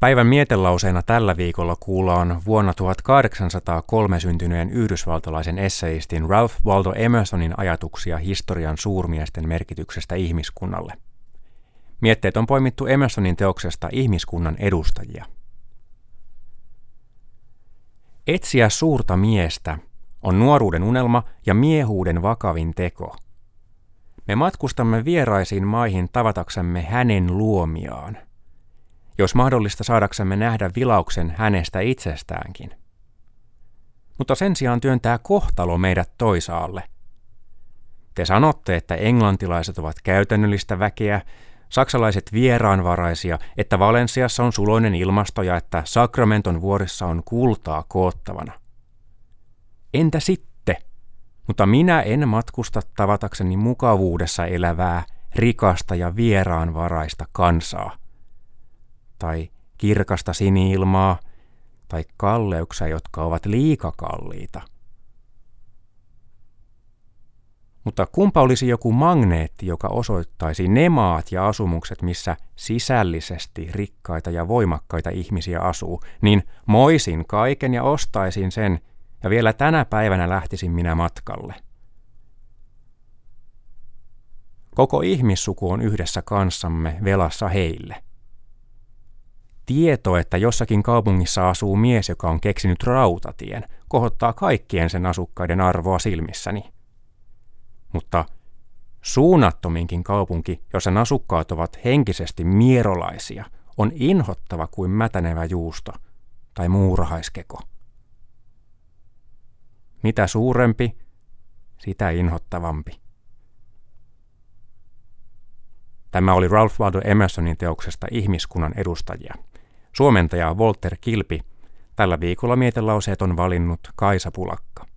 Päivän mietelauseena tällä viikolla kuullaan vuonna 1803 syntyneen yhdysvaltalaisen essayistin Ralph Waldo Emersonin ajatuksia historian suurmiesten merkityksestä ihmiskunnalle. Mietteet on poimittu Emersonin teoksesta Ihmiskunnan edustajia. Etsiä suurta miestä on nuoruuden unelma ja miehuuden vakavin teko. Me matkustamme vieraisiin maihin tavataksemme hänen luomiaan – jos mahdollista saadaksemme nähdä vilauksen hänestä itsestäänkin. Mutta sen sijaan työntää kohtalo meidät toisaalle. Te sanotte, että englantilaiset ovat käytännöllistä väkeä, saksalaiset vieraanvaraisia, että Valensiassa on suloinen ilmasto ja että Sakramenton vuorissa on kultaa koottavana. Entä sitten? Mutta minä en matkusta tavatakseni mukavuudessa elävää, rikasta ja vieraanvaraista kansaa tai kirkasta siniilmaa tai kalleuksia, jotka ovat liikakalliita. Mutta kumpa olisi joku magneetti, joka osoittaisi ne maat ja asumukset, missä sisällisesti rikkaita ja voimakkaita ihmisiä asuu, niin moisin kaiken ja ostaisin sen, ja vielä tänä päivänä lähtisin minä matkalle. Koko ihmissuku on yhdessä kanssamme velassa heille – Tieto, että jossakin kaupungissa asuu mies, joka on keksinyt rautatien, kohottaa kaikkien sen asukkaiden arvoa silmissäni. Mutta suunnattominkin kaupunki, jossa asukkaat ovat henkisesti mierolaisia, on inhottava kuin mätänevä juusto tai muurahaiskeko. Mitä suurempi, sitä inhottavampi. Tämä oli Ralph Waldo Emersonin teoksesta Ihmiskunnan edustajia – Suomentaja Walter Kilpi. Tällä viikolla mietelauseet on valinnut Kaisa Pulakka.